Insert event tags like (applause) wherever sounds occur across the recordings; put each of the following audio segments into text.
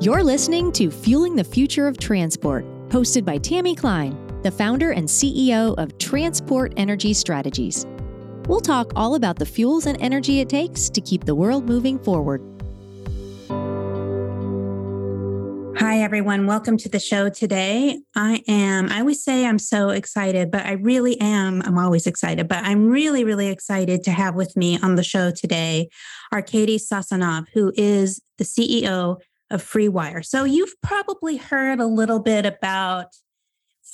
You're listening to Fueling the Future of Transport, hosted by Tammy Klein, the founder and CEO of Transport Energy Strategies. We'll talk all about the fuels and energy it takes to keep the world moving forward. Hi, everyone. Welcome to the show today. I am, I always say I'm so excited, but I really am. I'm always excited, but I'm really, really excited to have with me on the show today Arcady Sosinov, who is the CEO of FreeWire. So you've probably heard a little bit about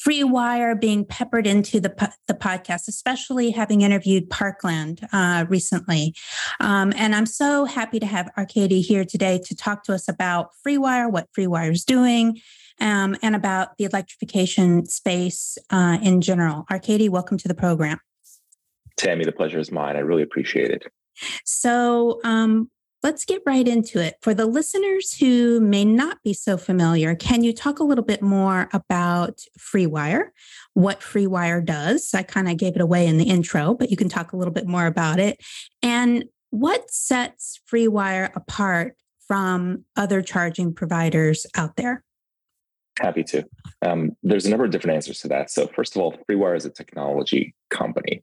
FreeWire being peppered into the, the podcast, especially having interviewed Parkland uh, recently. Um, and I'm so happy to have Arcady here today to talk to us about FreeWire, what FreeWire is doing, um, and about the electrification space uh, in general. Arcady, welcome to the program. Tammy, the pleasure is mine. I really appreciate it. So, um, let's get right into it. For the listeners who may not be so familiar, can you talk a little bit more about FreeWire, what FreeWire does? I kind of gave it away in the intro, but you can talk a little bit more about it. And what sets FreeWire apart from other charging providers out there? Happy to. Um, there's a number of different answers to that. So, first of all, FreeWire is a technology company.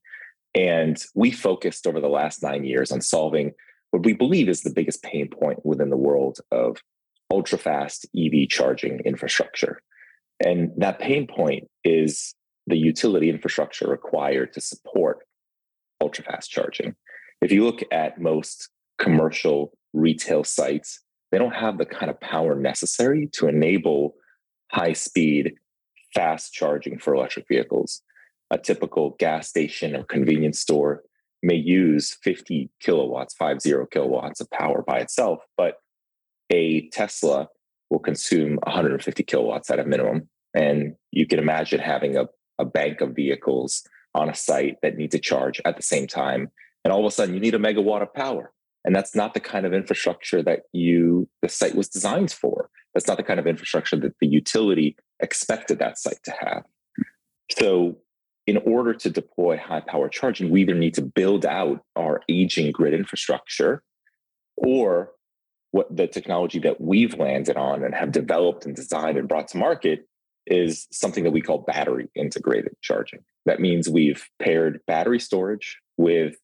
And we focused over the last nine years on solving what we believe is the biggest pain point within the world of ultra fast EV charging infrastructure. And that pain point is the utility infrastructure required to support ultra fast charging. If you look at most commercial retail sites, they don't have the kind of power necessary to enable high speed, fast charging for electric vehicles. A typical gas station or convenience store may use 50 kilowatts, 50 kilowatts of power by itself, but a Tesla will consume 150 kilowatts at a minimum. And you can imagine having a, a bank of vehicles on a site that need to charge at the same time. And all of a sudden, you need a megawatt of power. And that's not the kind of infrastructure that you the site was designed for. That's not the kind of infrastructure that the utility expected that site to have. So in order to deploy high power charging, we either need to build out our aging grid infrastructure or what the technology that we've landed on and have developed and designed and brought to market is something that we call battery integrated charging. That means we've paired battery storage with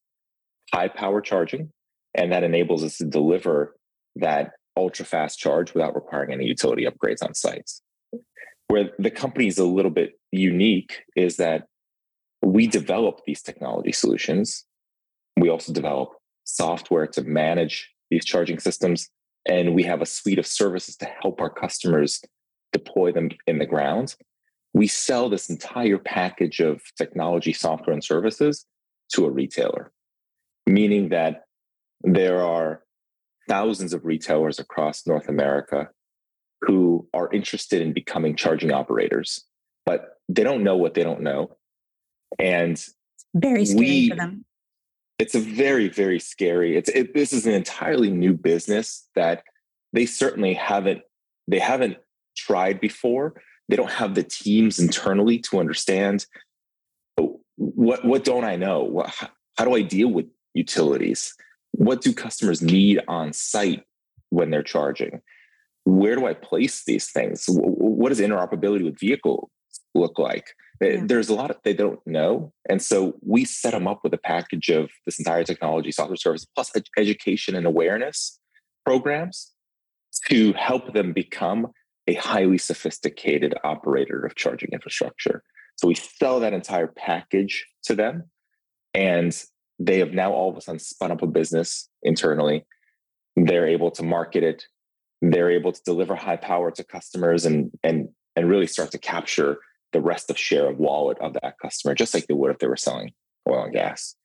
high power charging, and that enables us to deliver that ultra fast charge without requiring any utility upgrades on sites. Where the company is a little bit unique is that we develop these technology solutions. We also develop software to manage these charging systems. And we have a suite of services to help our customers deploy them in the ground. We sell this entire package of technology, software, and services to a retailer, meaning that there are thousands of retailers across North America who are interested in becoming charging operators, but they don't know what they don't know. And very scary we, for them. It's a very, very scary. It's it, this is an entirely new business that they certainly haven't they haven't tried before. They don't have the teams internally to understand what what don't I know? What, how, how do I deal with utilities? What do customers need on site when they're charging? Where do I place these things? What does interoperability with vehicles look like? Yeah. There's a lot of they don't know. And so we set them up with a package of this entire technology, software service, plus ed- education and awareness programs to help them become a highly sophisticated operator of charging infrastructure. So we sell that entire package to them. And they have now all of a sudden spun up a business internally. They're able to market it. They're able to deliver high power to customers and and and really start to capture the rest of share of wallet of that customer, just like they would if they were selling oil and gas.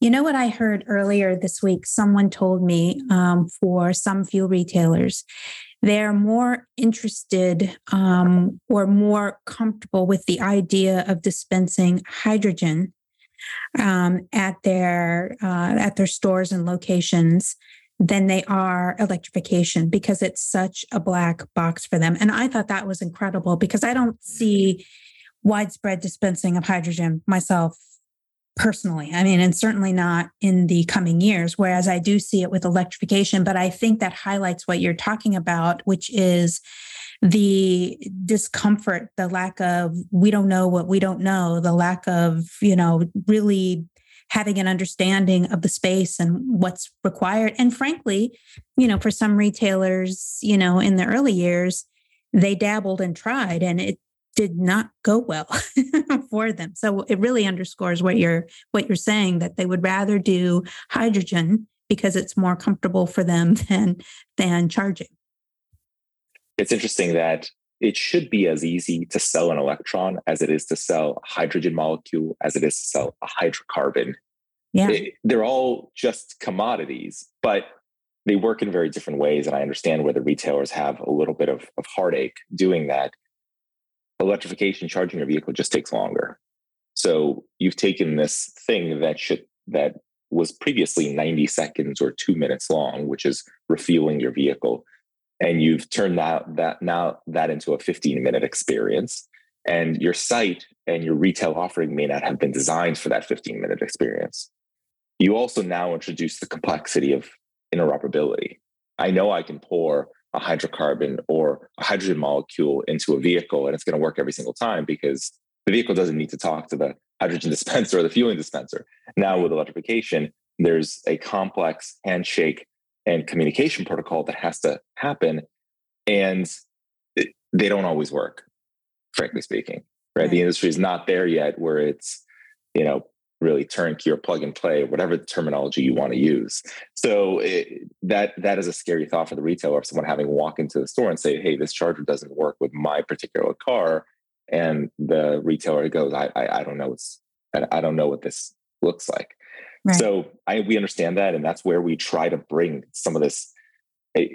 You know what I heard earlier this week? Someone told me um, for some fuel retailers, they're more interested um, or more comfortable with the idea of dispensing hydrogen um, at their uh, at their stores and locations than they are electrification because it's such a black box for them. And I thought that was incredible because I don't see widespread dispensing of hydrogen myself personally. I mean, and certainly not in the coming years, whereas I do see it with electrification. But I think that highlights what you're talking about, which is the discomfort, the lack of we don't know what we don't know, the lack of, you know, really having an understanding of the space and what's required. And frankly, you know, for some retailers, you know, in the early years, they dabbled and tried and it did not go well (laughs) for them. So it really underscores what you're what you're saying that they would rather do hydrogen because it's more comfortable for them (laughs) than than charging. It's interesting that it should be as easy to sell an electron as it is to sell a hydrogen molecule as it is to sell a hydrocarbon. Yeah. It, they're all just commodities, but they work in very different ways. And I understand where the retailers have a little bit of, of heartache doing that electrification charging your vehicle just takes longer. So you've taken this thing that should that was previously 90 seconds or two minutes long, which is refueling your vehicle, and you've turned that that now that into a 15 minute experience. And your site and your retail offering may not have been designed for that 15 minute experience. You also now introduce the complexity of interoperability. I know I can pour a hydrocarbon or a hydrogen molecule into a vehicle and it's going to work every single time because the vehicle doesn't need to talk to the hydrogen (laughs) dispenser or the fueling dispenser. Now, with electrification, there's a complex handshake and communication protocol that has to happen. And they don't always work, frankly speaking. Right? right. The industry is not there yet where it's, you know, really turnkey or plug and play, whatever the terminology you want to use. So it, that that is a scary thought for the retailer of someone having walk into the store and say, "Hey, this charger doesn't work with my particular car," and the retailer goes, "I I, I don't know what's I don't know what this looks like." Right. So I we understand that, and that's where we try to bring some of this.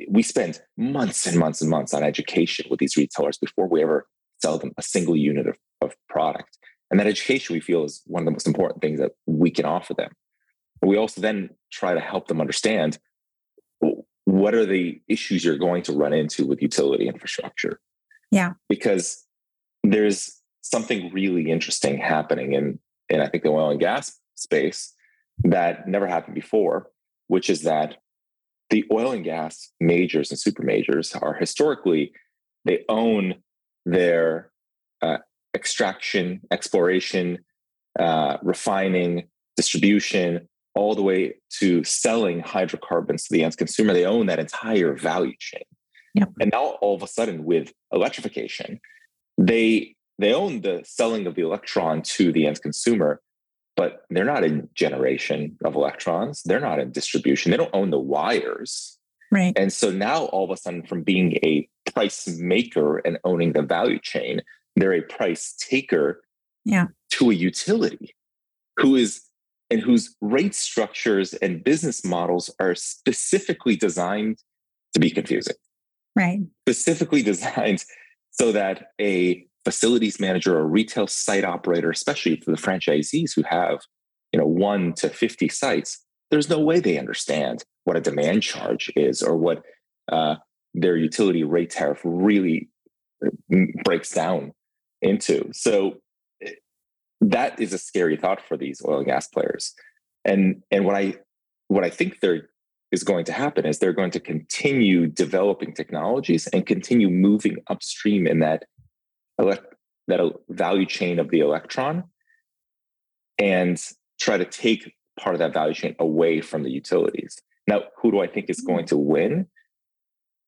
We spend months and months and months on education with these retailers before we ever sell them a single unit of, of product and that education we feel is one of the most important things that we can offer them. But we also then try to help them understand what are the issues you're going to run into with utility infrastructure. Yeah. Because there's something really interesting happening in, in I think the oil and gas space that never happened before, which is that the oil and gas majors and super majors are historically they own their uh, extraction, exploration, uh, refining, distribution, all the way to selling hydrocarbons to the end consumer. They own that entire value chain. Yep. And now all of a sudden with electrification, they they own the selling of the electron to the end consumer, but they're not in generation of electrons. They're not in distribution. They don't own the wires. Right. And so now all of a sudden from being a price maker and owning the value chain, they're a price taker yeah. to a utility who is and whose rate structures and business models are specifically designed to be confusing. Right. Specifically (laughs) designed so that a facilities manager or retail site operator, especially for the franchisees who have, you know, one to 50 sites, there's no way they understand what a demand charge is or what uh, their utility rate tariff really uh, breaks down into. So eh, that is a scary thought for these oil and gas players. And and what I what I think there is going to happen is they're going to continue developing technologies and continue moving upstream in that elect, that value chain of the electron and try to take part of that value chain away from the utilities. Now, who do I think is going hmm. to win?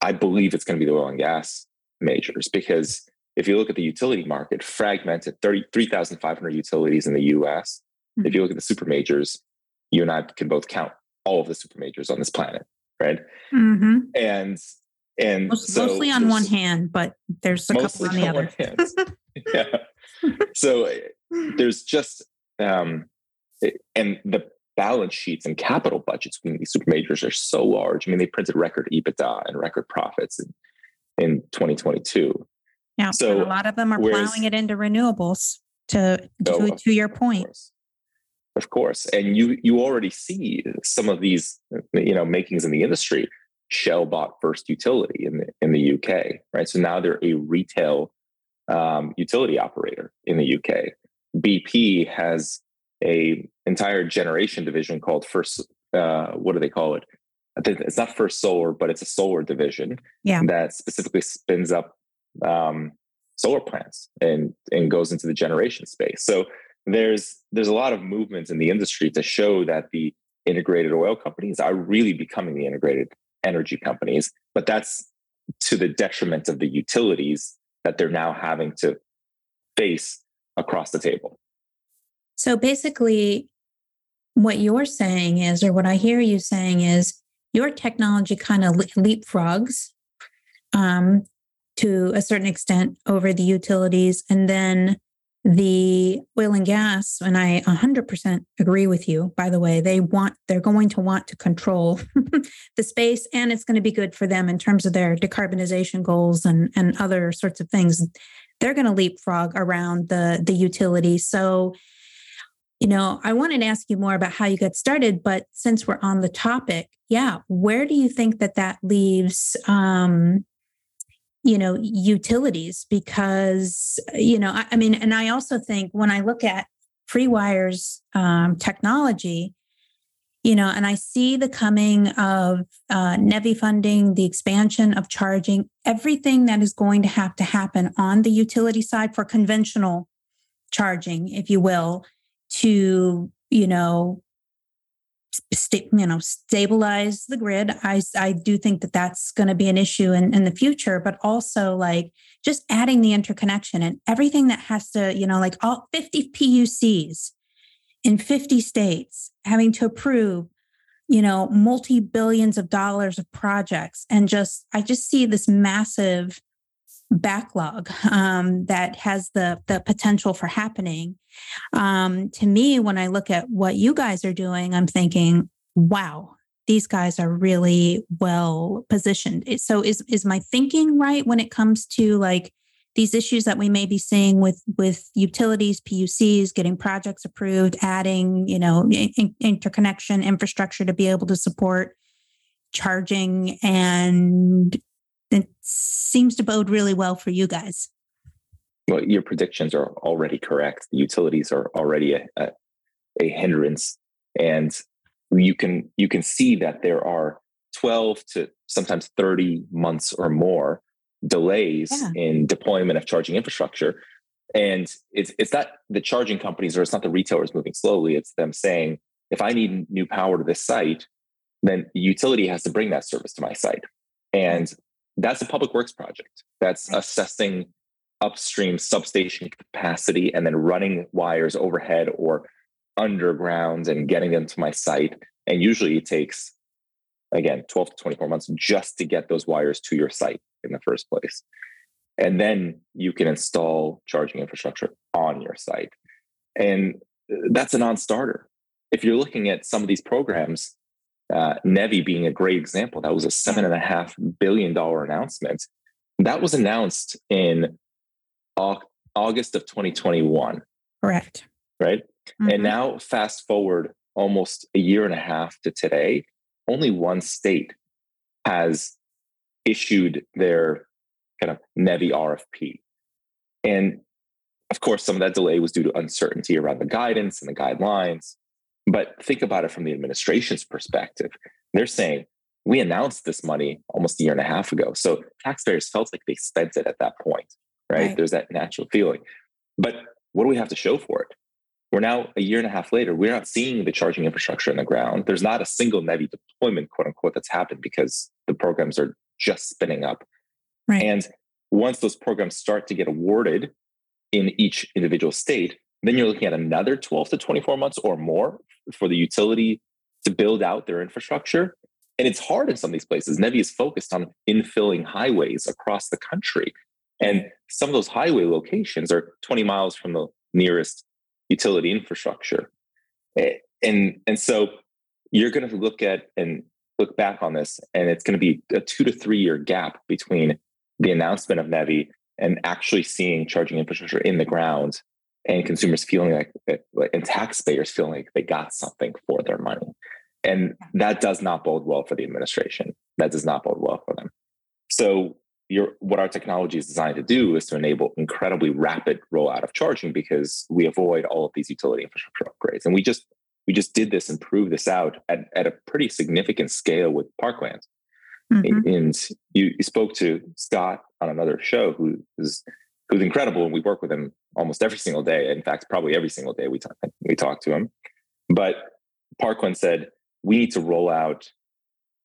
I believe it's going to be the oil and gas majors because if you look at the utility market, fragmented 33,500 utilities in the US. Mm-hmm. If you look at the super majors, you and I can both count all of the super majors on this planet, right? Mm-hmm. And and Most, so mostly on one hand, but there's a couple on the on other. (laughs) yeah. so eh, there's just um, eh, and the balance sheets and capital budgets between these super majors are so large. I mean, they printed record EBITDA and record profits in in 2022. Yeah. So a lot of them are plowing it into renewables to to, oh, to your point. Course. Of course. And you you already see some of these you know makings in the industry. Shell bought First Utility in the in the UK, right? So now they're a retail um, utility operator in the UK. BP has a entire generation division called First. Uh, what do they call it? I think it's not First Solar, but it's a solar division yeah. that specifically spins up um, solar plants and and goes into the generation space. So there's there's a lot of movements in the industry to show that the integrated oil companies are really becoming the integrated energy companies, but that's to the detriment of the utilities that they're now having to face across the table. So basically, what you're saying is, or what I hear you saying is, your technology kind of leapfrogs um, to a certain extent over the utilities. And then the oil and gas, and I 100% agree with you, by the way, they want, they're going to want to control (laughs) the space and it's going to be good for them in terms of their decarbonization goals and, and other sorts of things. They're going to leapfrog around the, the utility. So, you know, I wanted to ask you more about how you got started, but since we're on the topic, yeah, where do you think that that leaves um, you know utilities because you know I, I, mean and i also think when i look at freewire's um, technology you know and i see the coming of uh, nevi funding the expansion of charging everything that is going to have to happen on the utility side for conventional charging if you will to you know st- you know stabilize the grid. I i do think that that's going to be an issue in, in the future but also like just adding the interconnection and everything that has to you know like all 50 pucs in 50 states having to approve you know multi billions of dollars of projects and just i just see this massive backlog um, that has the the potential for happening. Um, to me, when I look at what you guys are doing, I'm thinking, wow, these guys are really well positioned. So is is my thinking right when it comes to like these issues that we may be seeing with with utilities, PUCs, getting projects approved, adding you know in, interconnection infrastructure to be able to support charging and it seems to bode really well for you guys. Well, your predictions are already correct. The utilities are already a, a, a hindrance, and you can you can see that there are 12 to sometimes 30 months or more delays yeah. in deployment of charging infrastructure. And it's it's not the charging companies or it's not the retailers moving slowly. It's them saying, if I need new power to this site, then the utility has to bring that service to my site. And that's a public works project. That's assessing upstream substation capacity and then running wires overhead or underground and getting them to my site. And usually it takes, again, 12 to 24 months just to get those wires to your site in the first place. And then you can install charging infrastructure on your site. And uh, that's a non starter. If you're looking at some of these programs, uh, Nevi being a great example. That was a seven and a half billion dollar announcement. That was announced in August of 2021. Correct. Right. Mm-hmm. And now, fast forward almost a year and a half to today, only one state has issued their kind of Nevi RFP. And of course, some of that delay was due to uncertainty around the guidance and the guidelines. But think about it from the administration's perspective. They're saying, we announced this money almost a year and a half ago. So taxpayers felt like they spent it at that point, right? right? There's that natural feeling. But what do we have to show for it? We're now a year and a half later. We're not seeing the charging infrastructure in the ground. There's not a single NEVI deployment, quote unquote, that's happened because the programs are just spinning up. Right. And once those programs start to get awarded in each individual state, then you're looking at another 12 to 24 months or more for the utility to build out their infrastructure. And it's hard in some of these places. Nevi is focused on infilling highways across the country. And some of those highway locations are 20 miles from the nearest utility infrastructure. And, and so you're going to look at and look back on this, and it's going to be a two to three year gap between the announcement of Nevi and actually seeing charging infrastructure in the ground and consumers feeling like, and taxpayers feeling like they got something for their money. And that does not bode well for the administration. That does not bode well for them. So what our technology is designed to do is to enable incredibly rapid rollout of charging because we avoid all of these utility infrastructure upgrades. And we just we just did this and proved this out at, at a pretty significant scale with Parkland. Mm-hmm. And you, you, spoke to Scott on another show who is who's incredible, and we work with him almost every single day. In fact, probably every single day we talk we talk to him. But Parkland said we need to roll out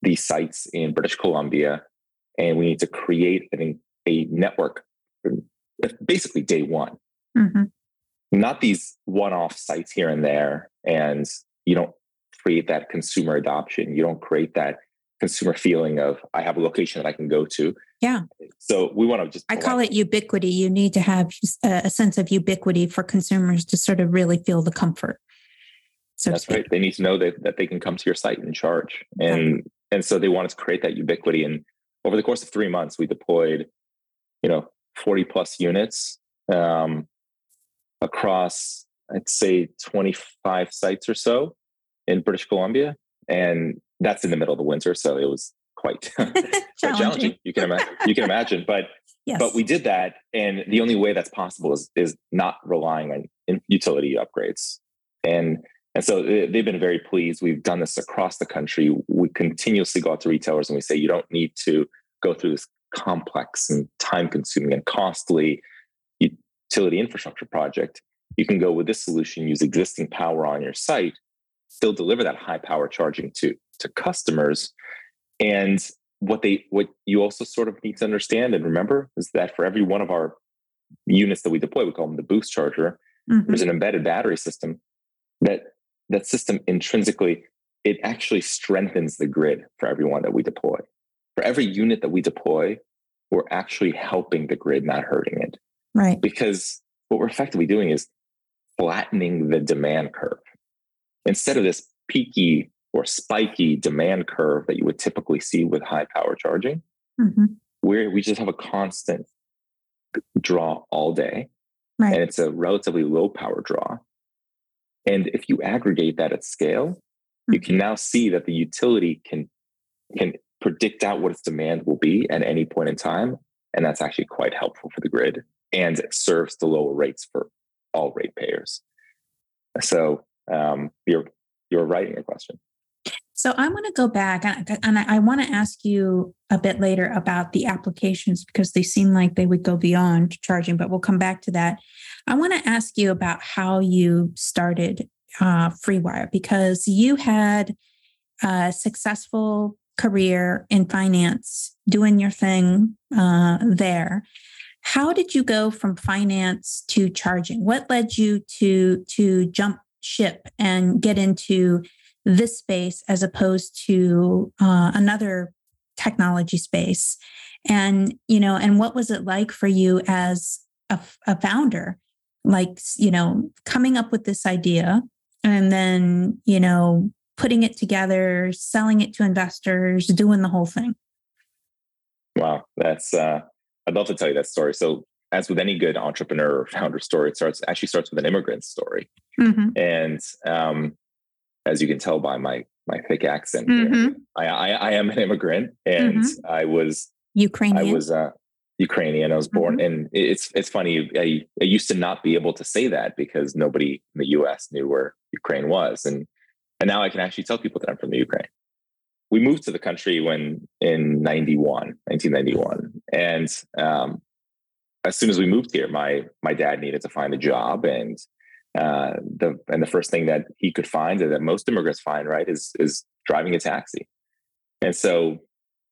these sites in British Columbia, and we need to create an, a network, basically day one. Mm-hmm. Not these one-off sites here and there, and you don't create that consumer adoption. You don't create that consumer feeling of I have a location that I can go to. Yeah. So we want to just. I call it ubiquity. You need to have a sense of ubiquity for consumers to sort of really feel the comfort. So That's right. They need to know that, that they can come to your site and charge. And and so they wanted to create that ubiquity. And over the course of three months, we deployed, you know, 40 plus units um, across, I'd say 25 sites or so in British Columbia. And that's in the middle of the winter. So it was quite, (laughs) quite (laughs) challenging. You can imagine, you can imagine, but, yes. but we did that. And the only way that's possible is, is not relying on utility upgrades. And and so they've been very pleased. We've done this across the country. We continuously go out to retailers and we say, you don't need to go through this complex and time consuming and costly utility infrastructure project. You can go with this solution, use existing power on your site, still deliver that high power charging to, to customers. And what they what you also sort of need to understand and remember is that for every one of our units that we deploy, we call them the boost charger, mm-hmm. there's an embedded battery system that that system intrinsically it actually strengthens the grid for everyone that we deploy. For every unit that we deploy, we're actually helping the grid, not hurting it. Right. Because what we're effectively doing is flattening the demand curve. Instead of this peaky or spiky demand curve that you would typically see with high power charging, mm-hmm. where we just have a constant draw all day. Right. And it's a relatively low power draw. And if you aggregate that at scale, mm-hmm. you can now see that the utility can can predict out what its demand will be at any point in time. And that's actually quite helpful for the grid and serves the lower rates for all ratepayers. So um, you're you're in your question. So I want to go back and I want to ask you a bit later about the applications because they seem like they would go beyond charging, but we'll come back to that. I want to ask you about how you started uh, FreeWire because you had a successful career in finance, doing your thing uh, there. How did you go from finance to charging? What led you to to jump ship and get into this space as opposed to uh, another technology space. And you know and what was it like for you as a, a founder? Like you know coming up with this idea and then you know putting it together selling it to investors doing the whole thing. Wow. That's uh i'd love to tell you that story. So as with any good entrepreneur or founder story it starts actually starts with an immigrant story mm-hmm. and um as you can tell by my my thick accent mm-hmm. I, I, I am an immigrant and mm-hmm. I was Ukrainian. I was uh, Ukrainian. I was born, mm-hmm. and it's it's funny. I, I used to not be able to say that because nobody in the U.S. knew where Ukraine was, and and now I can actually tell people that I'm from the Ukraine. We moved to the country when in 91, 1991, and um, as soon as we moved here, my my dad needed to find a job, and uh, the and the first thing that he could find and that most immigrants find right is is driving a taxi. And so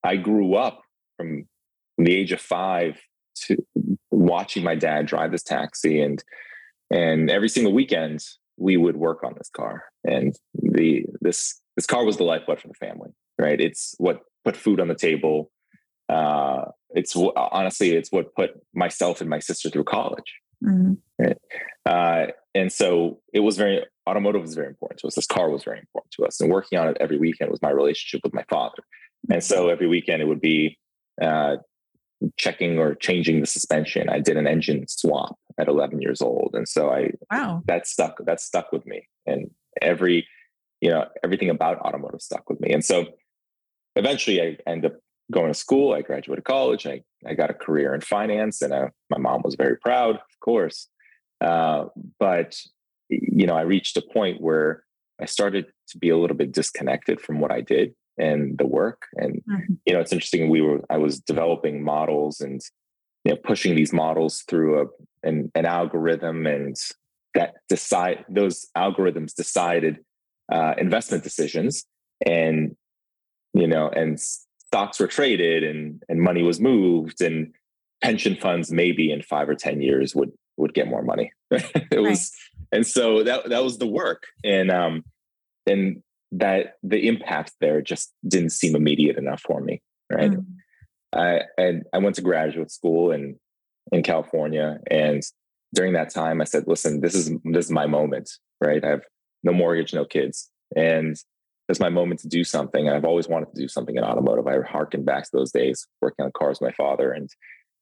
i grew up from, the age of five to watching my dad drive this taxi and and every single weekend we would work on this car. And the this this car was the lifeblood for the family right? It's what put food on the table uh, it's honestly it's what put myself and my sister through college mm-hmm. right? uh, and so it was very automotive was very important to us. This car was very important to us, and working on it every weekend was my relationship with my father. And so every weekend it would be uh, checking or changing the suspension. I did an engine swap at 11 years old, and so I wow that stuck that stuck with me, and every you know everything about automotive stuck with me. And so eventually I end up going to school. I graduated college. I, I got a career in finance, and uh, my mom was very proud, of course. Uh, but you know, I reached a point where I started to be a little bit disconnected from what I did and the work. And mm-hmm. you know, it's interesting. We were I was developing models and you know pushing these models through a an, an algorithm, and that decide those algorithms decided uh, investment decisions, and you know, and stocks were traded, and and money was moved, and pension funds maybe in five or ten years would would get more money. (laughs) it right. was, and so that that was the work, and um, and that the impact there just didn't seem immediate enough for me. Right. Mm. I and I went to graduate school in in California, and during that time, I said, "Listen, this is this is my moment. Right. I have no mortgage, no kids, and it's my moment to do something. I've always wanted to do something in automotive. I harken back to those days working on cars with my father, and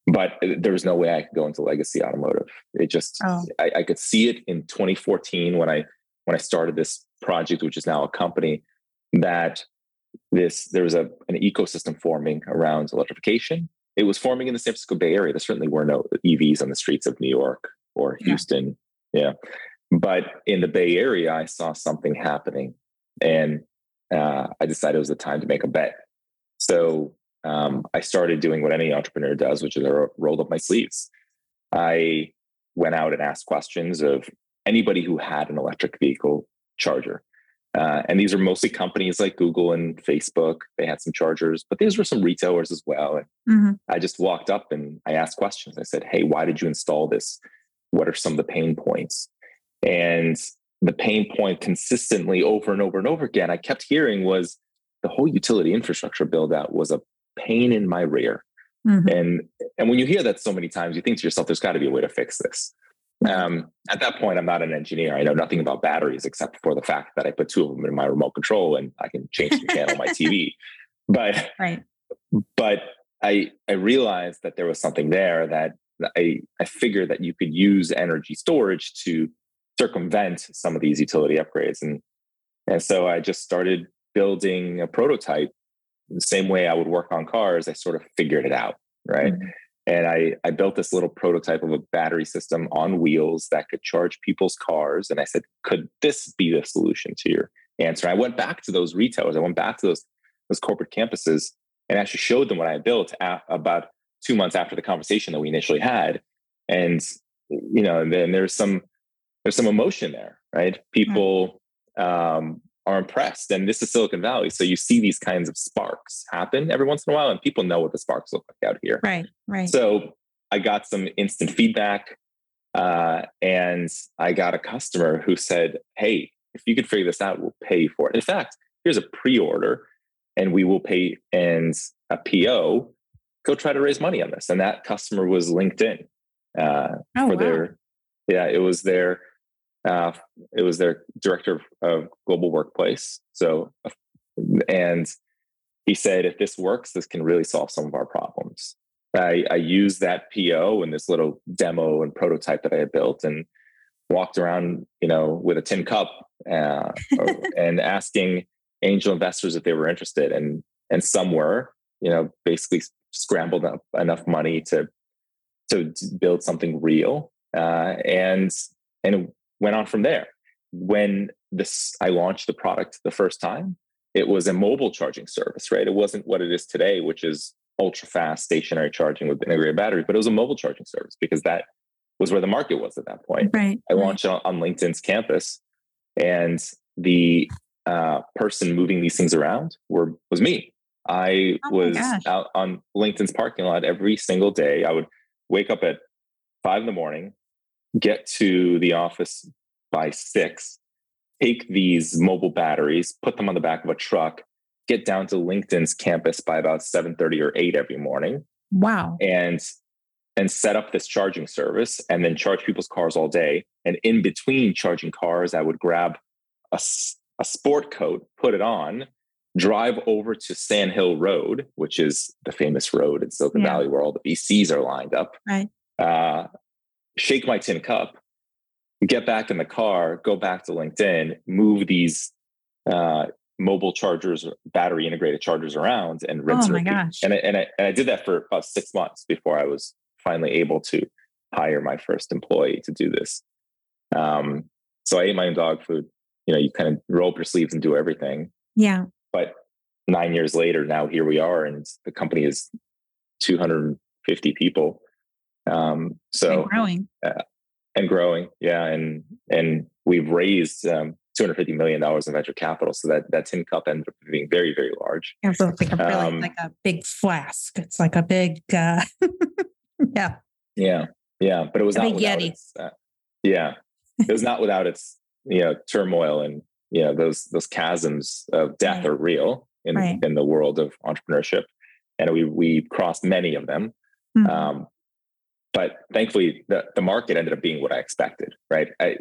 but uh, there was no way I could go into legacy automotive. It just oh. I, I, could see it in 2014 when I when I started this project, which is now a company, that this there was a an ecosystem forming around electrification. It was forming in the San Francisco Bay Area. There certainly were no EVs on the streets of New York or Houston. Yeah. yeah. But in the Bay Area, I saw something happening and uh, I decided it was the time to make a bet. So um, I started doing what any entrepreneur does, which is I rolled up my sleeves. I went out and asked questions of anybody who had an electric vehicle charger. Uh, and these are mostly companies like Google and Facebook. They had some chargers, but these were some retailers as well. And mm-hmm. I just walked up and I asked questions. I said, Hey, why did you install this? What are some of the pain points? And the pain point consistently over and over and over again, I kept hearing was the whole utility infrastructure build out was a pain in my rear. Mm-hmm. And and when you hear that so many times, you think to yourself, there's got to be a way to fix this. Um, at that point, I'm not an engineer. I know nothing about batteries except for the fact that I put two of them in my remote control and I can change the channel on my TV. (laughs) But right. but I I realized that there was something there that I I figured that you could use energy storage to circumvent some of these utility upgrades and and so I just started building a prototype the same way I would work on cars, I sort of figured it out, right? Mm-hmm. And I, I built this little prototype of a battery system on wheels that could charge people's cars. And I said, could this be the solution to your answer? I went back to those retailers. I went back to those, those corporate campuses and actually showed them what I built about two months after the conversation that we initially had. And, you know, and then there's some, there's some emotion there, right? People, um, are impressed. And this is Silicon Valley. So you see these kinds of sparks happen every once in a while, and people know what the sparks look like out here. Right, right. So I got some instant feedback. Uh, and I got a customer who said, Hey, if you could figure this out, we'll pay for it. In fact, here's a pre order and we will pay and a PO. Go try to raise money on this. And that customer was LinkedIn uh, oh, for wow. their, yeah, it was their uh, it was their director of global workplace. So, and he said, if this works, this can really solve some of our problems. I, I used that PO and this little demo and prototype that I had built and walked around, you know, with a tin cup uh, (laughs) and asking angel investors if they were interested, and and some were, you know, basically scrambled up enough money to to build something real, uh, and and went on from there. When this I launched the product the first time, it was a mobile charging service, right? It wasn't what it is today, which is ultra fast stationary charging with integrated batteries, but it was a mobile charging service because that was where the market was at that point. Right. I launched right. it on LinkedIn's campus, and the uh, person moving these things around were was me. I oh was out on LinkedIn's parking lot every single day. I would wake up at five in the morning, get to the office by six, take these mobile batteries, put them on the back of a truck, get down to LinkedIn's campus by about 7:30 or 8 every morning. Wow. And and set up this charging service and then charge people's cars all day. And in between charging cars, I would grab a, a sport coat, put it on, drive over to Sand Hill Road, which is the famous road in Silicon yeah. Valley where all the VCs are lined up. Right. Uh, shake my tin cup, get back in the car, go back to LinkedIn, move these uh, mobile chargers, battery integrated chargers around and rinse Oh and my repeat. gosh. And I, and I and I did that for about six months before I was finally able to hire my first employee to do this. Um, so I ate my own dog food. You know, you kind of roll up your sleeves and do everything. Yeah. But nine years later, now here we are, and the company is 250 people. Um, so and growing. and growing, yeah, and and we've raised um, 250 million dollars in venture capital. So that that tin cup ended up being very very large. It's like a really Um, like a big flask. It's like a big uh (laughs) yeah. Yeah, yeah, but it was A not without Yeti. its. Uh, yeah, it was not without its you know turmoil and you know those those chasms of death Right. are real in Right. in the world of entrepreneurship, and we we crossed many of them. Mhm. Um, but thankfully, the, the market ended up being what I expected, right? I,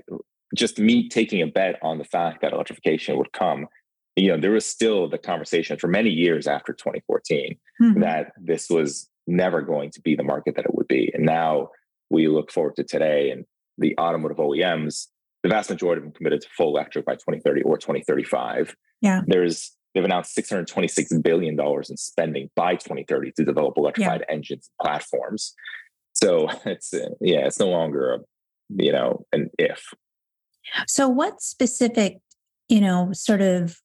just me taking a bet on the fact that electrification would come. You know, there was still the conversation for many years after 2014 Mhm. that this was never going to be the market that it would be. And now we look forward to today and the automotive OEMs, the vast majority of them committed to full electric by 2030 or 2035. Yeah. There's they've announced $626 billion in spending by 2030 to develop electrified engines and platforms. So (laughs) it's uh, yeah, it's no longer a you know an if. So, what specific, you know, sort of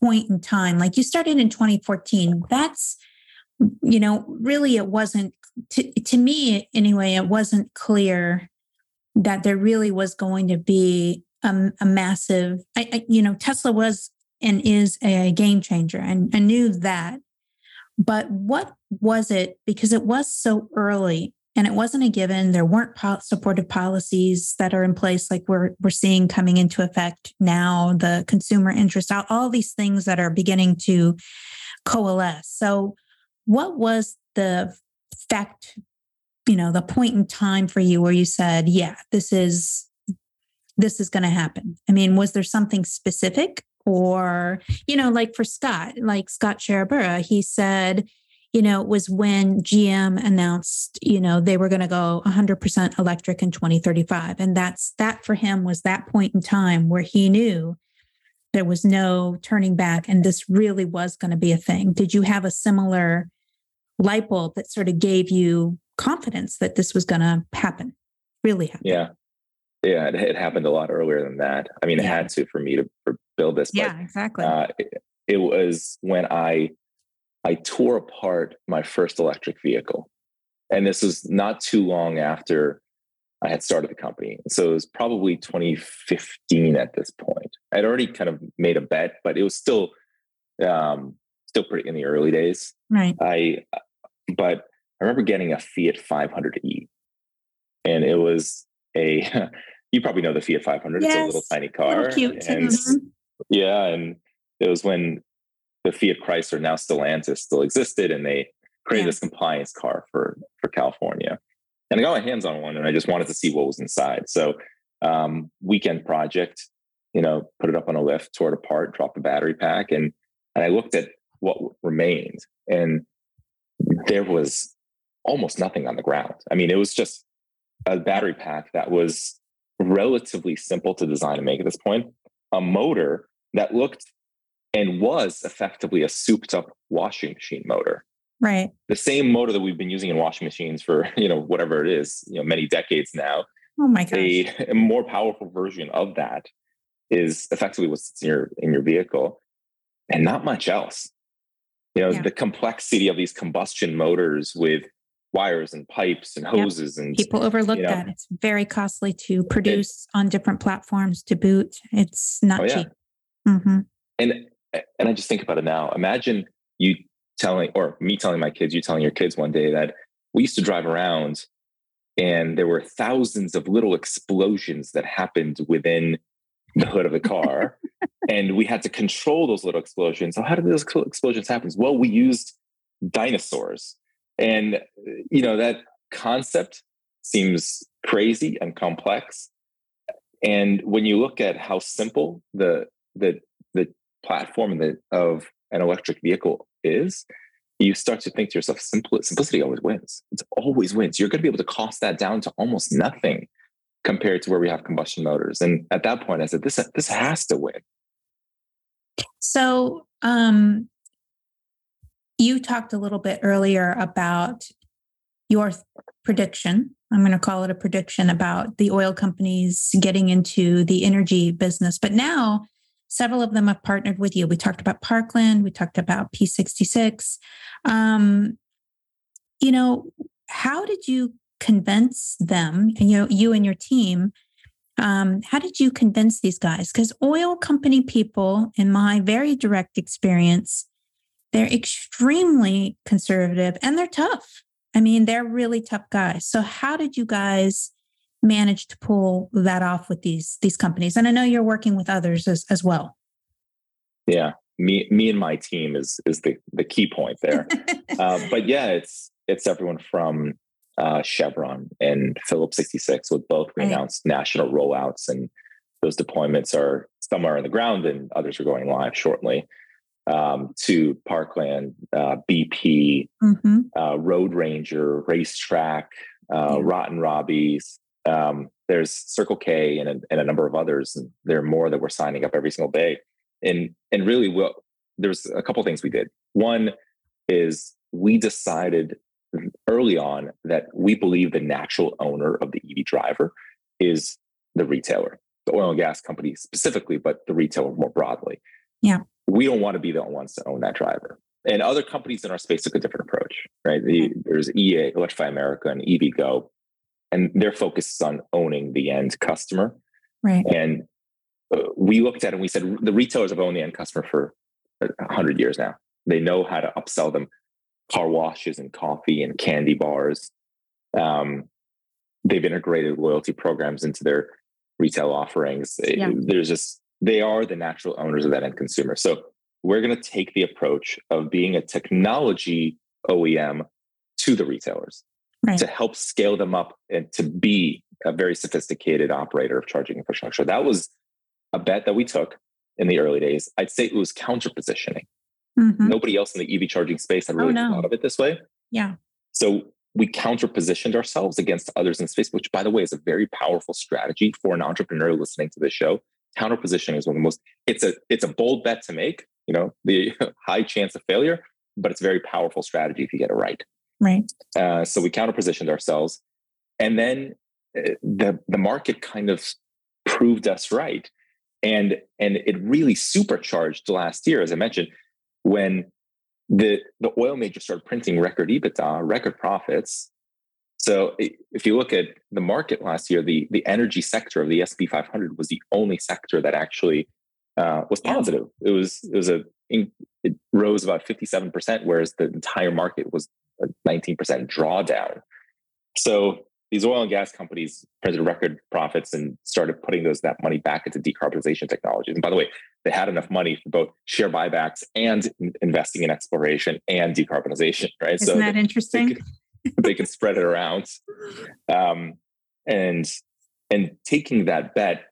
point in time, like you started in 2014, that's, you know, really it wasn't, to, to me anyway, it wasn't clear that there really was going to be a, a massive, I, I, you know, Tesla was and is a game changer. And I knew that. But what was it? Because it was so early and it wasn't a given. There weren't po- supportive policies that are in place, like we're we're seeing coming into effect now. The consumer interest, all, all these things that are beginning to coalesce. So, what was the fact? You know, the point in time for you where you said, "Yeah, this is this is going to happen." I mean, was there something specific, or you know, like for Scott, like Scott Sharabura, he said you know, it was when GM announced, you know, they were going to go 100% electric in 2035. And that's that for him was that point in time where he knew there was no turning back and this really was going to be a thing. Did you have a similar light bulb that sort of gave you confidence that this was going to happen? Really happen? Yeah. Yeah, it, it happened a lot earlier than that. I mean, it had to for me to for build this. But Yeah, exactly. uh, it, it was when I I tore apart my first electric vehicle, and this was not too long after I had started the company. So it was probably 2015 at this point. I'd already kind of made a bet, but it was still um, still pretty in the early days. right. I but I remember getting a Fiat 500e, and it was a (laughs) you probably know the Fiat 500. It's a little tiny car, Little cute. and Mhm. Yeah, and it was when the Fiat Chrysler, now Stellantis, still existed, and they created Yeah. this compliance car for for California. And I got my hands on one, and I just wanted to see what was inside. So, um, weekend project, you know, put it up on a lift, tore it apart, dropped the battery pack, and and I looked at what remained, and there was almost nothing on the ground. I mean, it was just a battery pack that was relatively simple to design and make at this point, a motor that looked and was effectively a souped up washing machine motor. Right. The same motor that we've been using in washing machines for, (laughs) you know, whatever it is, you know, many decades now. Oh my gosh. A, (laughs) a more powerful version of that is effectively what's in your in your vehicle and not much else. You know, Yeah. the complexity of these combustion motors with wires and pipes and hoses and People overlook you know. that. It's very costly to produce on different platforms to boot. It's not Oh, yeah. cheap. hmm and and I just think about it now. Imagine you telling or me telling my kids, you telling your kids one day that we used to drive around and there were thousands of little explosions that happened within the hood of the car (laughs) and we had to control those little explosions. So how did those explosions happen? Well, we used dinosaurs. And you know that concept seems crazy and complex. And when you look at how simple the the the platform of an electric vehicle is, you start to think to yourself, simplicity always wins. It always wins. You're going to be able to cost that down to almost nothing compared to where we have combustion motors. And at that point, I said, this this has to win. So, um, you talked a little bit earlier about your prediction. I'm going to call it a prediction about the oil companies getting into the energy business. But now, several of them have partnered with you. We talked about Parkland, we talked about P66. Um, you know, how did you convince them, you know, you and your team, um, how did you convince these guys? Because oil company people, in my very direct experience, they're extremely conservative and they're tough. I mean, they're really tough guys. So, how did you guys manage to pull that off with these these companies? And I know you're working with others as, as well. Yeah, me me and my team is is the the key point there. (laughs) uh, but yeah, it's it's everyone from uh, Chevron and Phillips 66 with both we right. announced national rollouts and those deployments are some are on the ground and others are going live shortly um, to Parkland, uh, BP, mm-hmm. uh, Road Ranger, RaceTrac, uh, yeah. Rotten Robbie's. Um, there's Circle K and a, and a, number of others. And there are more that we're signing up every single day. And and really, well, there's a couple things we did. One is we decided early on that we believe the natural owner of the EV driver is the retailer, the oil and gas company specifically, but the retailer more broadly. Yeah. We don't want to be the ones to own that driver. And other companies in our space took a different approach, right? The, there's EA, Electrify America, and EVgo, and their focus is on owning the end customer. Right. And uh, we looked at it and we said the retailers have owned the end customer for 100 years now. They know how to upsell them car washes and coffee and candy bars. Um, they've integrated loyalty programs into their retail offerings. Yeah. There's just they are the natural owners of that end consumer. So we're going to take the approach of being a technology OEM to the retailers right. to help scale them up and to be a very sophisticated operator of charging infrastructure. That was a bet that we took in the early days. I'd say it was counter positioning. Mm-hmm. Nobody else in the EV charging space had oh, really oh, no. thought of it this way. Yeah. So we counter positioned ourselves against others in the space, which, by the way, is a very powerful strategy for an entrepreneur listening to this show. Counter positioning is one of the most. It's a it's a bold bet to make. You know, the (laughs) high chance of failure, but it's a very powerful strategy if you get it right. Right. Uh, so we counter positioned ourselves, and then uh, the the market kind of proved us right, and and it really supercharged last year, as I mentioned when the the oil majors started printing record EBITDA, record profits. So if you look at the market last year, the the energy sector of the SP 500 was the only sector that actually uh, was positive. It was it was a it rose about 57 percent, whereas the entire market was a 19 percent drawdown. So these oil and gas companies printed record profits and started putting those that money back into decarbonization technologies. And by the way, they had enough money for both share buybacks and investing in exploration and decarbonization. Right? Isn't so that interesting? They (laughs) they can spread it around, um, and and taking that bet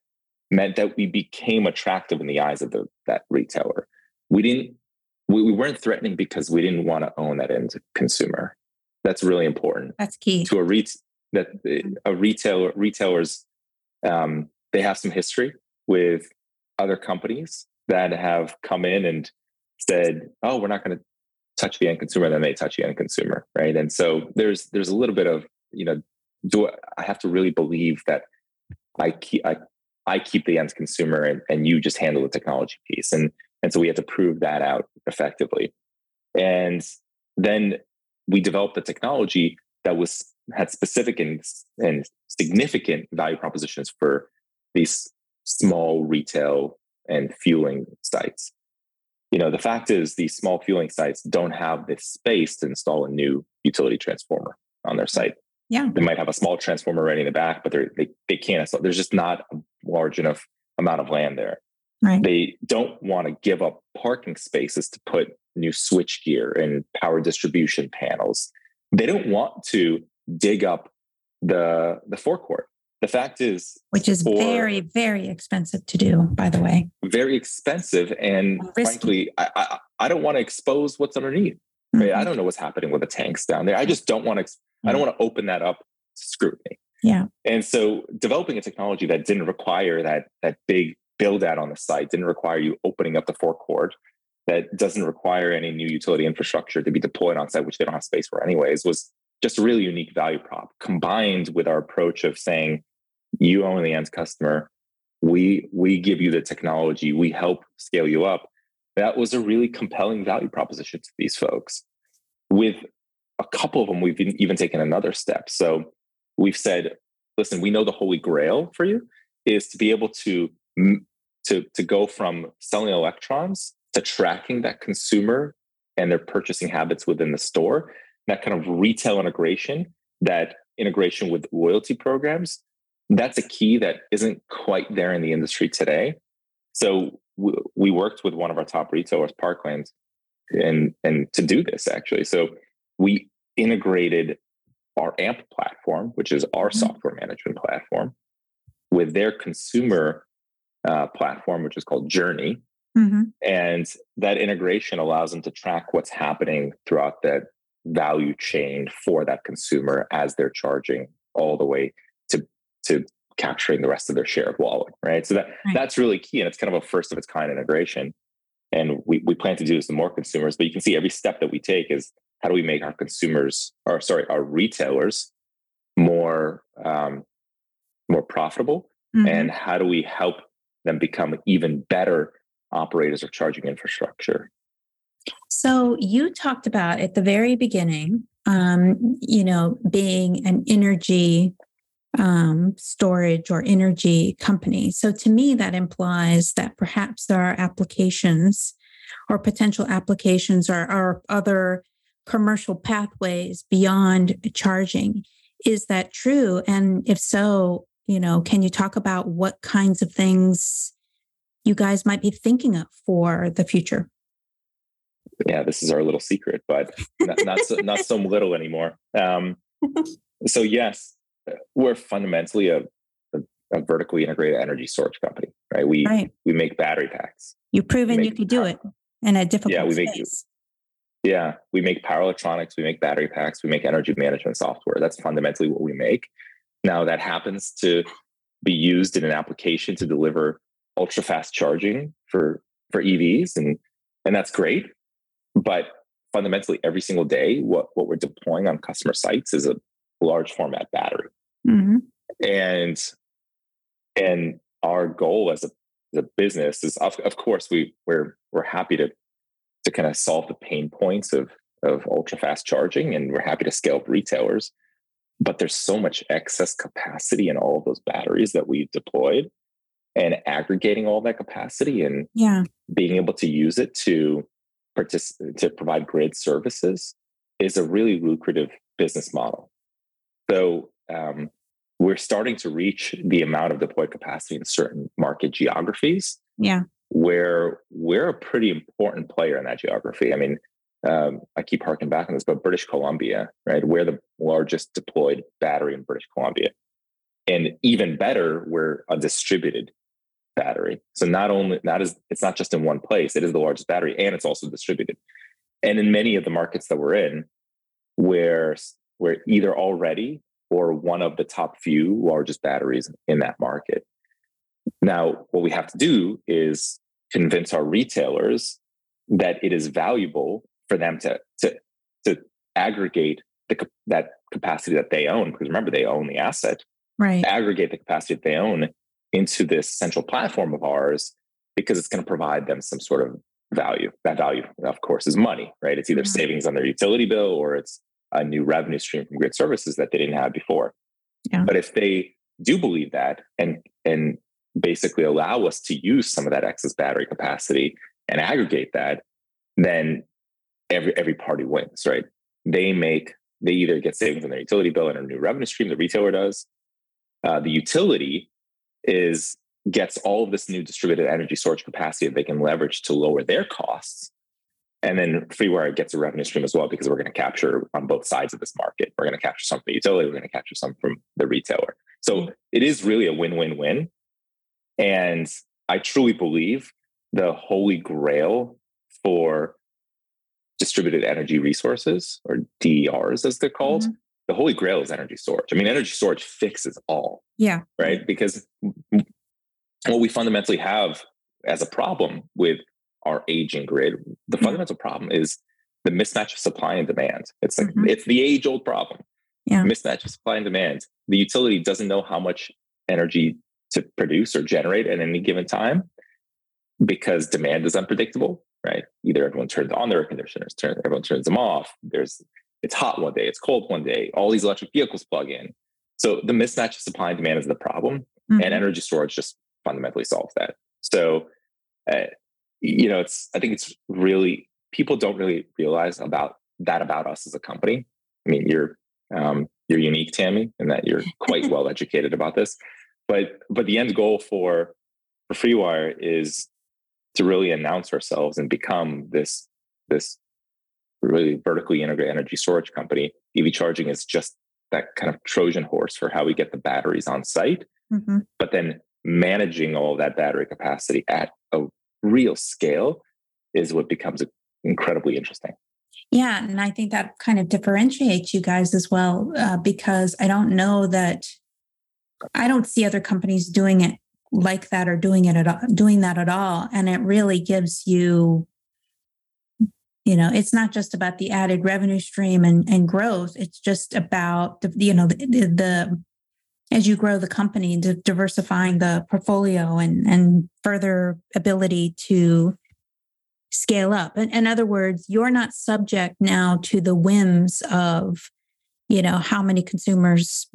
meant that we became attractive in the eyes of the, that retailer. We didn't. We, we weren't threatening because we didn't want to own that end consumer. That's really important. That's key to a REIT that a retailer retailers um, they have some history with other companies that have come in and said, "Oh, we're not going to touch the end consumer," then they touch the end consumer, right? And so there's there's a little bit of you know, do I have to really believe that I keep I, I keep the end consumer and, and you just handle the technology piece, and and so we have to prove that out effectively, and then we developed the technology that was had specific and, and significant value propositions for these small retail and fueling sites. You know, the fact is these small fueling sites don't have the space to install a new utility transformer on their site. Yeah. They might have a small transformer ready in the back, but they they can't install. There's just not a large enough amount of land there. Right. They don't want to give up parking spaces to put new switch gear and power distribution panels. They don't want to dig up the the forecourt. The fact is, which is very very expensive to do, by the way. Very expensive, and frankly, I, I, I don't want to expose what's underneath. Right? Mm-hmm. I don't know what's happening with the tanks down there. I just don't want to. Mm-hmm. I don't want to open that up to scrutiny. Yeah. And so, developing a technology that didn't require that that big build out on the site, didn't require you opening up the forecourt, that doesn't require any new utility infrastructure to be deployed on site, which they don't have space for anyways, was just a really unique value prop combined with our approach of saying, you own the end customer. We we give you the technology, we help scale you up. That was a really compelling value proposition to these folks. With a couple of them, we've even taken another step. So we've said, listen, we know the holy grail for you is to be able to to to go from selling electrons to tracking that consumer and their purchasing habits within the store that kind of retail integration that integration with loyalty programs that's a key that isn't quite there in the industry today so we, we worked with one of our top retailers parkland and and to do this actually so we integrated our amp platform which is our mm-hmm. software management platform with their consumer uh, platform, which is called JOURNIE. Mm-hmm. And that integration allows them to track what's happening throughout that value chain for that consumer as they're charging all the way to, capturing the rest of their share of wallet. Right. So that right. that's really key. And it's kind of a first of its kind integration. And we, we plan to do this to more consumers, but you can see every step that we take is how do we make our consumers or sorry, our retailers more um, more profitable mm-hmm. and how do we help them become even better operators of charging infrastructure so you talked about at the very beginning um, you know being an energy um, storage or energy company. So to me that implies that perhaps there are applications or potential applications or, or other commercial pathways beyond charging. Is that true? And if so you know can you talk about what kinds of things you guys might be thinking of for the future? Yeah this is our little secret but not, not so not so (laughs) little anymore. Um, so yes we're fundamentally a, a, a, vertically integrated energy storage company right we right. we make battery packs you've proven you can do it in a difficult yeah we space. make yeah we make power electronics we make battery packs we make energy management software that's fundamentally what we make now that happens to be used in an application to deliver ultra fast charging for for EVs and and that's great. But fundamentally every single day what what we're deploying on customer sites is a large format battery. Mm-hmm. And and our goal as a, as a business is of, of course we we're we're happy to to kind of solve the pain points of of ultra fast charging and we're happy to scale up retailers but there's so much excess capacity in all of those batteries that we've deployed and aggregating all that capacity and yeah. being able to use it to participate to provide grid services is a really lucrative business model so um, we're starting to reach the amount of deployed capacity in certain market geographies yeah where we're a pretty important player in that geography i mean um, I keep harking back on this, but British Columbia, right? We're the largest deployed battery in British Columbia. And even better, we're a distributed battery. So not only that is it's not just in one place, it is the largest battery and it's also distributed. And in many of the markets that we're in, where we're either already or one of the top few largest batteries in that market. Now, what we have to do is convince our retailers that it is valuable for them to to to aggregate the, that capacity that they own because remember they own the asset right aggregate the capacity that they own into this central platform of ours because it's going to provide them some sort of value that value of course is money right it's either mm-hmm. savings on their utility bill or it's a new revenue stream from grid services that they didn't have before yeah. but if they do believe that and and basically allow us to use some of that excess battery capacity and aggregate that then every every party wins, right? They make they either get savings on their utility bill and a new revenue stream. The retailer does. Uh, the utility is gets all of this new distributed energy storage capacity that they can leverage to lower their costs. And then FreeWire gets a revenue stream as well because we're going to capture on both sides of this market. We're going to capture some from the utility, we're going to capture some from the retailer. So it is really a win win win. And I truly believe the holy grail for distributed energy resources or DERs as they're called. Mm-hmm. The holy grail is energy storage. I mean, energy storage fixes all. Yeah. Right. Because what we fundamentally have as a problem with our aging grid, the mm-hmm. fundamental problem is the mismatch of supply and demand. It's like mm-hmm. it's the age old problem. Yeah. Mismatch of supply and demand. The utility doesn't know how much energy to produce or generate at any given time because demand is unpredictable, right? Either everyone turns on their air conditioners, turn, everyone turns them off. There's it's hot one day, it's cold one day. All these electric vehicles plug in. So the mismatch of supply and demand is the problem, mm-hmm. and energy storage just fundamentally solves that. So, uh, you know, it's I think it's really people don't really realize about that about us as a company. I mean, you're um, you're unique, Tammy, in that you're (laughs) quite well educated about this. But but the end goal for for FreeWire is to really announce ourselves and become this this really vertically integrated energy storage company. EV charging is just that kind of Trojan horse for how we get the batteries on site, mm-hmm. but then managing all that battery capacity at a real scale is what becomes incredibly interesting. Yeah, and I think that kind of differentiates you guys as well, uh, because I don't know that I don't see other companies doing it like that or doing it at all, doing that at all, and it really gives you, you know, it's not just about the added revenue stream and and growth. It's just about the you know the, the as you grow the company, diversifying the portfolio and and further ability to scale up. In, in other words, you're not subject now to the whims of, you know, how many consumers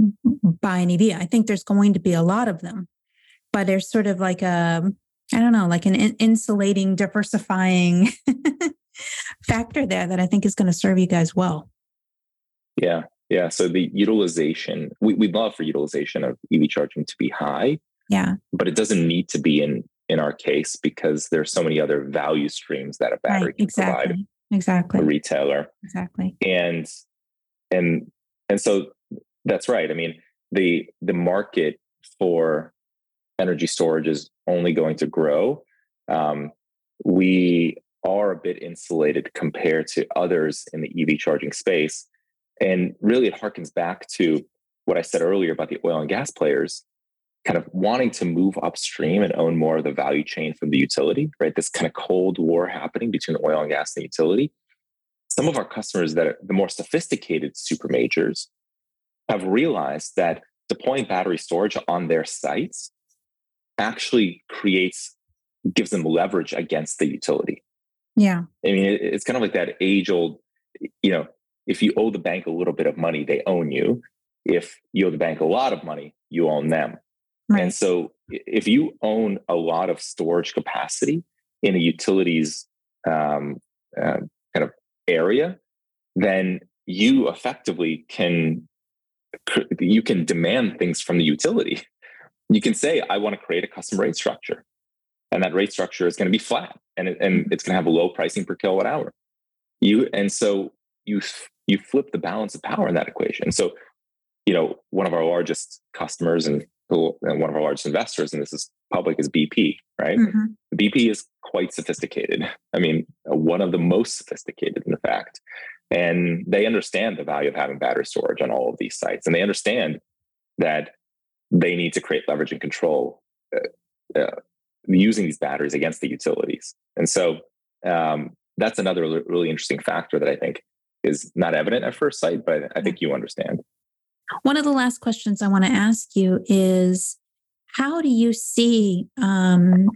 buy an EV. I think there's going to be a lot of them, but there's sort of like a, I don't know, like an insulating, diversifying (laughs) factor there that I think is going to serve you guys well. Yeah. Yeah. So the utilization, we, we'd love for utilization of EV charging to be high. Yeah. But it doesn't need to be in in our case because there's so many other value streams that a battery right, can exactly. provide exactly a retailer exactly and and and so that's right i mean the the market for energy storage is only going to grow um, we are a bit insulated compared to others in the ev charging space and really it harkens back to what i said earlier about the oil and gas players kind of wanting to move upstream and own more of the value chain from the utility, right? This kind of cold war happening between oil and gas and utility. Some of our customers that are the more sophisticated super majors have realized that deploying battery storage on their sites actually creates gives them leverage against the utility. Yeah. I mean, it's kind of like that age old, you know, if you owe the bank a little bit of money, they own you. If you owe the bank a lot of money, you own them. Right. And so if you own a lot of storage capacity in a utilities um, uh, kind of area, then you effectively can you can demand things from the utility. You can say, I want to create a custom rate structure. And that rate structure is going to be flat and, it, and it's going to have a low pricing per kilowatt hour. You and so you you flip the balance of power in that equation. So, you know, one of our largest customers and and one of our largest investors, and this is public, is BP, right? Mm-hmm. BP is quite sophisticated. I mean, one of the most sophisticated, in fact. And they understand the value of having battery storage on all of these sites. And they understand that they need to create leverage and control uh, uh, using these batteries against the utilities. And so um, that's another really interesting factor that I think is not evident at first sight, but I think you understand. One of the last questions I want to ask you is how do you see um,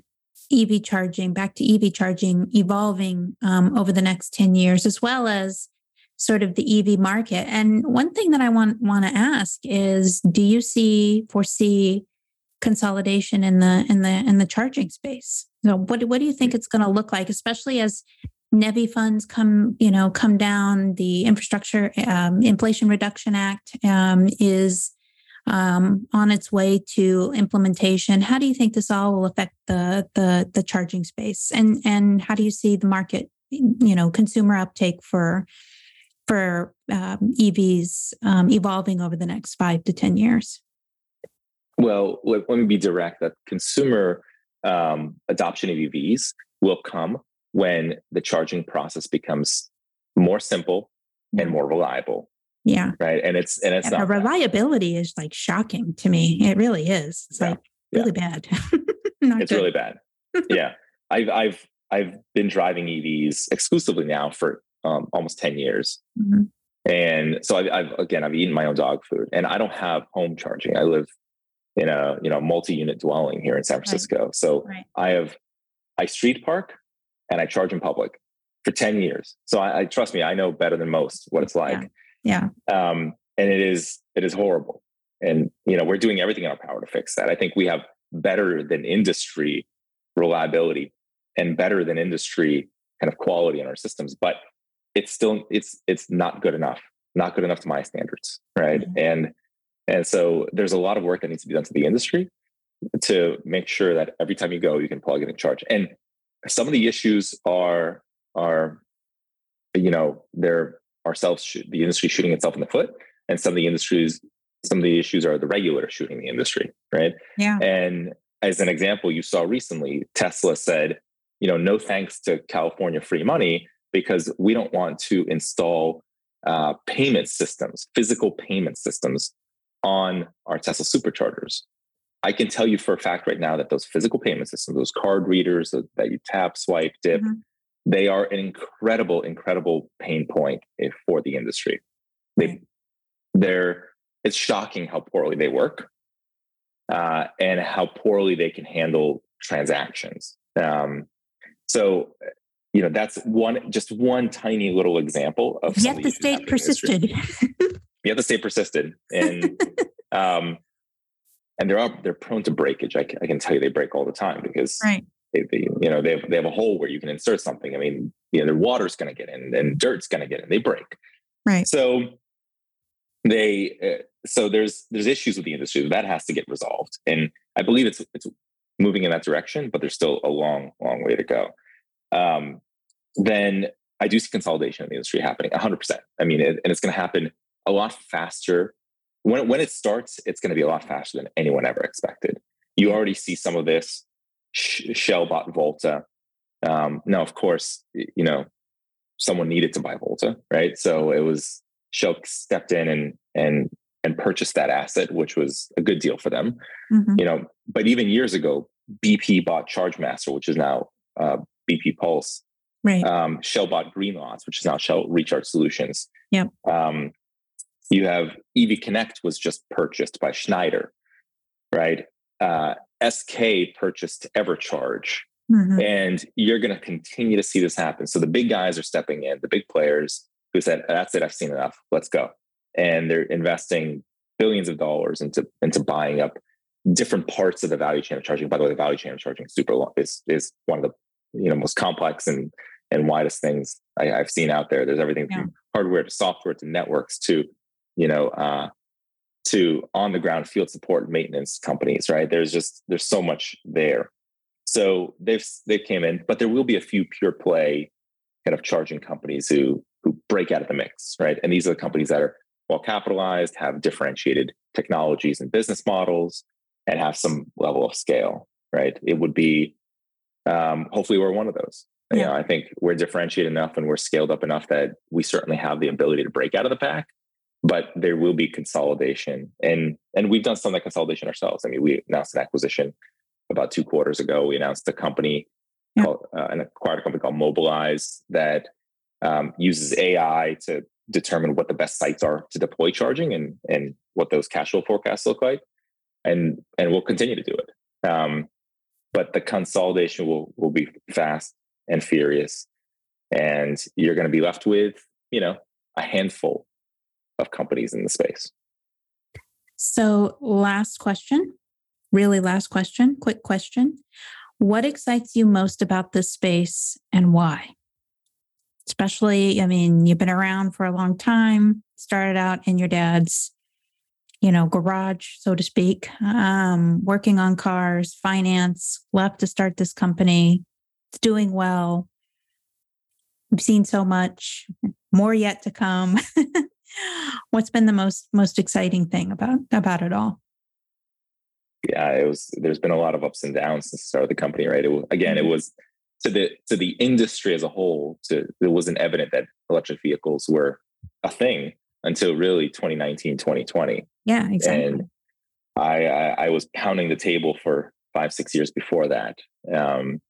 EV charging, back to EV charging, evolving um, over the next 10 years, as well as sort of the EV market? And one thing that I want, want to ask is do you see, foresee consolidation in the in the in the charging space? So what, what do you think it's going to look like, especially as NEVI funds come, you know, come down. The Infrastructure um, Inflation Reduction Act um, is um, on its way to implementation. How do you think this all will affect the the the charging space, and and how do you see the market, you know, consumer uptake for for um, EVs um, evolving over the next five to ten years? Well, let, let me be direct. That consumer um, adoption of EVs will come when the charging process becomes more simple and more reliable. Yeah. Right. And it's and it's and not reliability bad. is like shocking to me. It really is. It's yeah. like really yeah. bad. (laughs) Not it's good. really bad. yeah, I've I've I've been driving EVs exclusively now for um, almost ten years, Mhm. and so I've, I've again I've eaten my own dog food, and I don't have home charging. I live in a you know multi-unit dwelling here in San Francisco, so Right. I have I street park and I charge in public for ten years. So I, I trust me, I know better than most what it's like Yeah. um, and it is it is horrible. And you know we're doing everything in our power to fix that. I think we have better than industry reliability and better than industry kind of quality in our systems, but it's still it's it's not good enough. Not good enough to my standards, right? Mhm. And and so there's a lot of work that needs to be done to the industry to make sure that every time you go, you can plug in and charge. And some of the issues are are you know they're ourselves the industry shooting itself in the foot and some of the industries some of the issues are the regulator shooting the industry right Yeah. and as an example you saw recently tesla said you know no thanks to california free money because we don't want to install uh, payment systems physical payment systems on our tesla superchargers i can tell you for a fact right now that those physical payment systems those card readers that that you tap swipe dip Mhm. they are an incredible incredible pain point if- for the industry they Right. they're it's shocking how poorly they work uh, and how poorly they can handle transactions um, so you know that's one just one tiny little example of Yet the state happening in the industry. persisted. (laughs) Yet the state persisted, and (laughs) um, and they're up, they're prone to breakage. I can, I can tell you they break all the time because right. they, they, you know they have, they have a hole where you can insert something. I mean, you know, their water's going to get in and dirt's going to get in. They break. Right. So they uh, so there's there's issues with the industry that has to get resolved, and I believe it's it's moving in that direction, but there's still a long long way to go. Um, then I do see consolidation in the industry happening 100%. I mean, it, and it's going to happen a lot faster. When, when it starts, it's going to be a lot faster than anyone ever expected. You already see some of this. Sh- Shell bought Volta. Um, now, of course, you know, someone needed to buy Volta, right? So it was Shell stepped in and and and purchased that asset, which was a good deal for them. Mhm. You know, but even years ago, BP bought ChargeMaster, which is now uh, BP Pulse. Right. Um, Shell bought Greenlots, which is now Shell Recharge Solutions. Yep. Um, you have EV Connect was just purchased by Schneider, right? Uh, SK purchased Evercharge, Mhm. and you're going to continue to see this happen. So the big guys are stepping in, the big players who said, "That's it, I've seen enough. Let's go," and they're investing billions of dollars into into buying up different parts of the value chain of charging. By the way, the value chain of charging is super long, is is one of the you know most complex and and widest things I, I've seen out there. There's everything Yeah. from hardware to software to networks to you know uh, to on the ground field support maintenance companies. Right? There's just there's so much there. So they've they came in, but there will be a few pure play kind of charging companies who who break out of the mix, right? And these are the companies that are well capitalized, have differentiated technologies and business models, and have some level of scale, right? It would be um, hopefully we're one of those. You Yeah. know, I think we're differentiated enough and we're scaled up enough that we certainly have the ability to break out of the pack. But there will be consolidation, and and we've done some of that consolidation ourselves. I mean, we announced an acquisition about two quarters ago. We announced a company Yeah. called uh, an acquired company called Mobilyze that um, uses AI to determine what the best sites are to deploy charging and and what those cash flow forecasts look like, and and we'll continue to do it. Um, but the consolidation will will be fast and furious, and you're going to be left with you know a handful of companies in the space. So, last question, really last question, quick question. What excites you most about this space and why? Especially, I mean, you've been around for a long time, started out in your dad's, you know, garage, so to speak, um, working on cars, finance, left to start this company. It's doing well. I've seen so much, more yet to come. (laughs) What's been the most most exciting thing about about it all? yeah, it was. There's been a lot of ups and downs since the start of the company, right? It was, again, it was to the to the industry as a whole. To it wasn't evident that electric vehicles were a thing until really 2019, 2020, Yeah, exactly. and I, I I was pounding the table for five, six years before that. Um,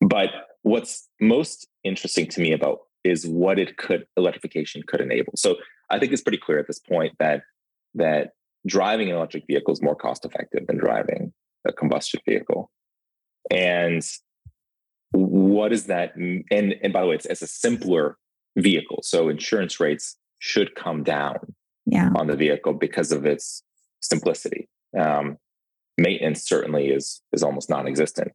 but what's most interesting to me about is what it could electrification could enable. So I think it's pretty clear at this point that that driving an electric vehicle is more cost effective than driving a combustion vehicle. And what is that? And and by the way, it's, it's a simpler vehicle, so insurance rates should come down yeah. on the vehicle because of its simplicity. Um, maintenance certainly is is almost non-existent.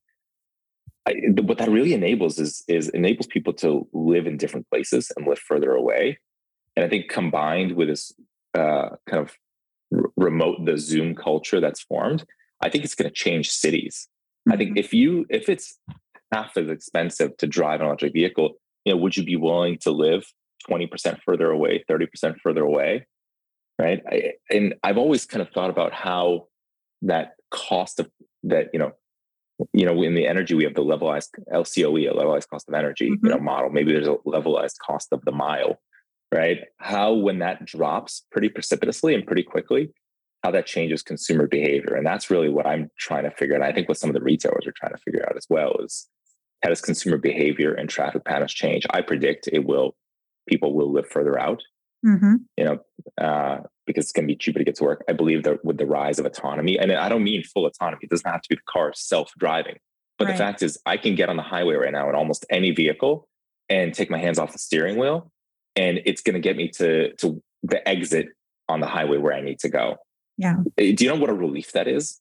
I, what that really enables is is enables people to live in different places and live further away. And I think combined with this uh, kind of r- remote the Zoom culture that's formed, I think it's going to change cities. Mm-hmm. I think mm-hmm. if you if it's half as expensive to drive an electric vehicle, you know, would you be willing to live 20% further away, 30% further away? Right. I, and I've always kind of thought about how that cost of that, you know, you know, in the energy, we have the levelized LCOE, a levelized cost of energy, mm-hmm. you know, model. Maybe there's a levelized cost of the mile, right? How when that drops pretty precipitously and pretty quickly, how that changes consumer behavior. And that's really what I'm trying to figure out. And I think what some of the retailers are trying to figure out as well is how does consumer behavior and traffic patterns change? I predict it will, people will live further out, mm-hmm. you know, uh, because it's going to be cheaper to get to work. I believe that with the rise of autonomy, and I don't mean full autonomy, it doesn't have to be the car self driving. But right. the fact is, I can get on the highway right now in almost any vehicle and take my hands off the steering wheel, and it's going to get me to to the exit on the highway where I need to go. Yeah. Eh, do you know what a relief that is?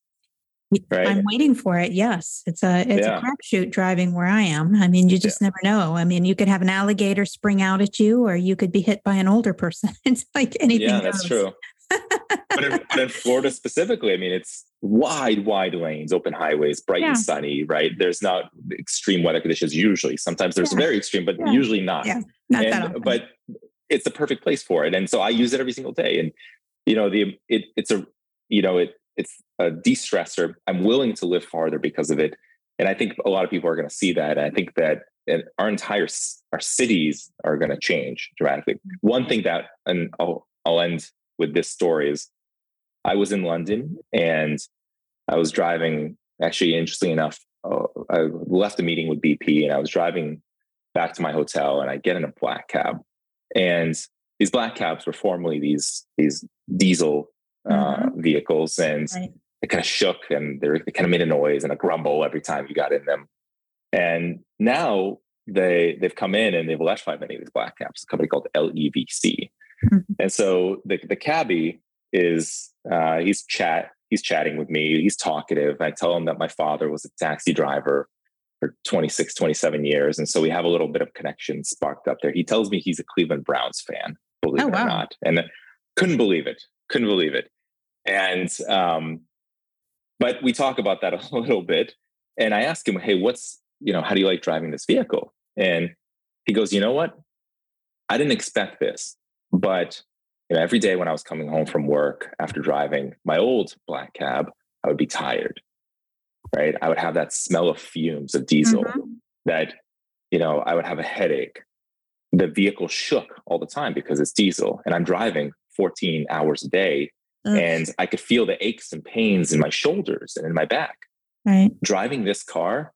Right. I'm waiting for it. Yes, it's a it's yeah. a crapshoot driving where I am. I mean, you just yeah. never know. I mean, you could have an alligator spring out at you, or you could be hit by an older person. (laughs) it's like anything. Yeah, that's true. but, in, but, in, Florida specifically, I mean, it's wide, wide lanes, open highways, bright yeah. and sunny. Right? There's not extreme weather conditions usually. Sometimes there's very extreme, but usually not. Yeah, not and, that often. But it's the perfect place for it, and so I use it every single day. And you know, the it it's a you know it it's a de-stressor. I'm willing to live farther because of it. And I think a lot of people are going to see that. I think that our entire our cities are going to change dramatically. One thing that, and I'll, I'll end with this story is, I was in London and I was driving. Actually, interestingly enough, uh, I left a meeting with BP and I was driving back to my hotel and I get in a black cab. And these black cabs were formerly these these diesel uh, mm-hmm. vehicles, and right. it kind of shook and they kind of made a noise and a grumble every time you got in them. And now they they've come in and they've electrified many of these black cabs. A company called LEVC, mm-hmm. and so the the cabbie is uh, he's chat he's chatting with me. He's talkative. I tell him that my father was a taxi driver for 26, 27 years. And so we have a little bit of connection sparked up there. He tells me he's a Cleveland Browns fan, believe oh, it wow. or not. And couldn't believe it. Couldn't believe it. And um, but we talk about that (laughs) a little bit. And I ask him, hey, what's, you know, how do you like driving this vehicle? And he goes, you know what? I didn't expect this, but you know, every day when I was coming home from work after driving my old black cab, I would be tired. Right. I would have that smell of fumes of diesel mm-hmm. that, you know, I would have a headache. The vehicle shook all the time because it's diesel and I'm driving 14 hours a day and I could feel the aches and pains in my shoulders and in my back. Right. Driving this car,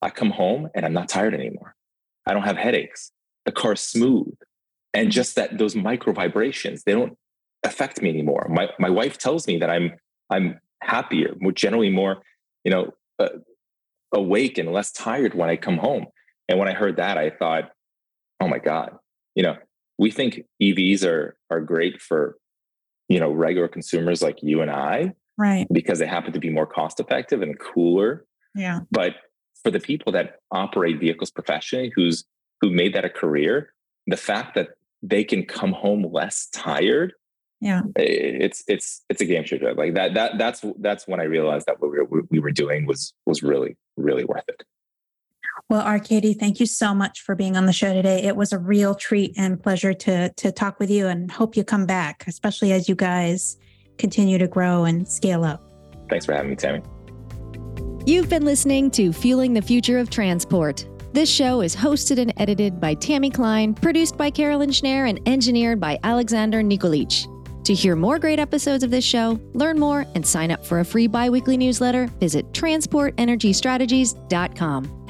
I come home and I'm not tired anymore. I don't have headaches. The car's smooth. And just that those micro vibrations, they don't affect me anymore. My my wife tells me that I'm I'm happier, more generally more, you know, uh, awake and less tired when I come home. And when I heard that, I thought, oh my God, you know, we think EVs are are great for you know regular consumers like you and I, right? Because they happen to be more cost effective and cooler. Yeah. But for the people that operate vehicles professionally, who's who made that a career, the fact that they can come home less tired yeah it's it's it's a game changer like that that that's that's when i realized that what we were, we were doing was was really really worth it well, Arcady, thank you so much for being on the show today. It was a real treat and pleasure to to talk with you and hope you come back, especially as you guys continue to grow and scale up. Thanks for having me, Tammy. You've been listening to Fueling the Future of Transport. This show is hosted and edited by Tammy Klein, produced by Carolyn Schneer, and engineered by Alexander Nikolic. To hear more great episodes of this show, learn more, and sign up for a free biweekly newsletter, visit transportenergystrategies.com.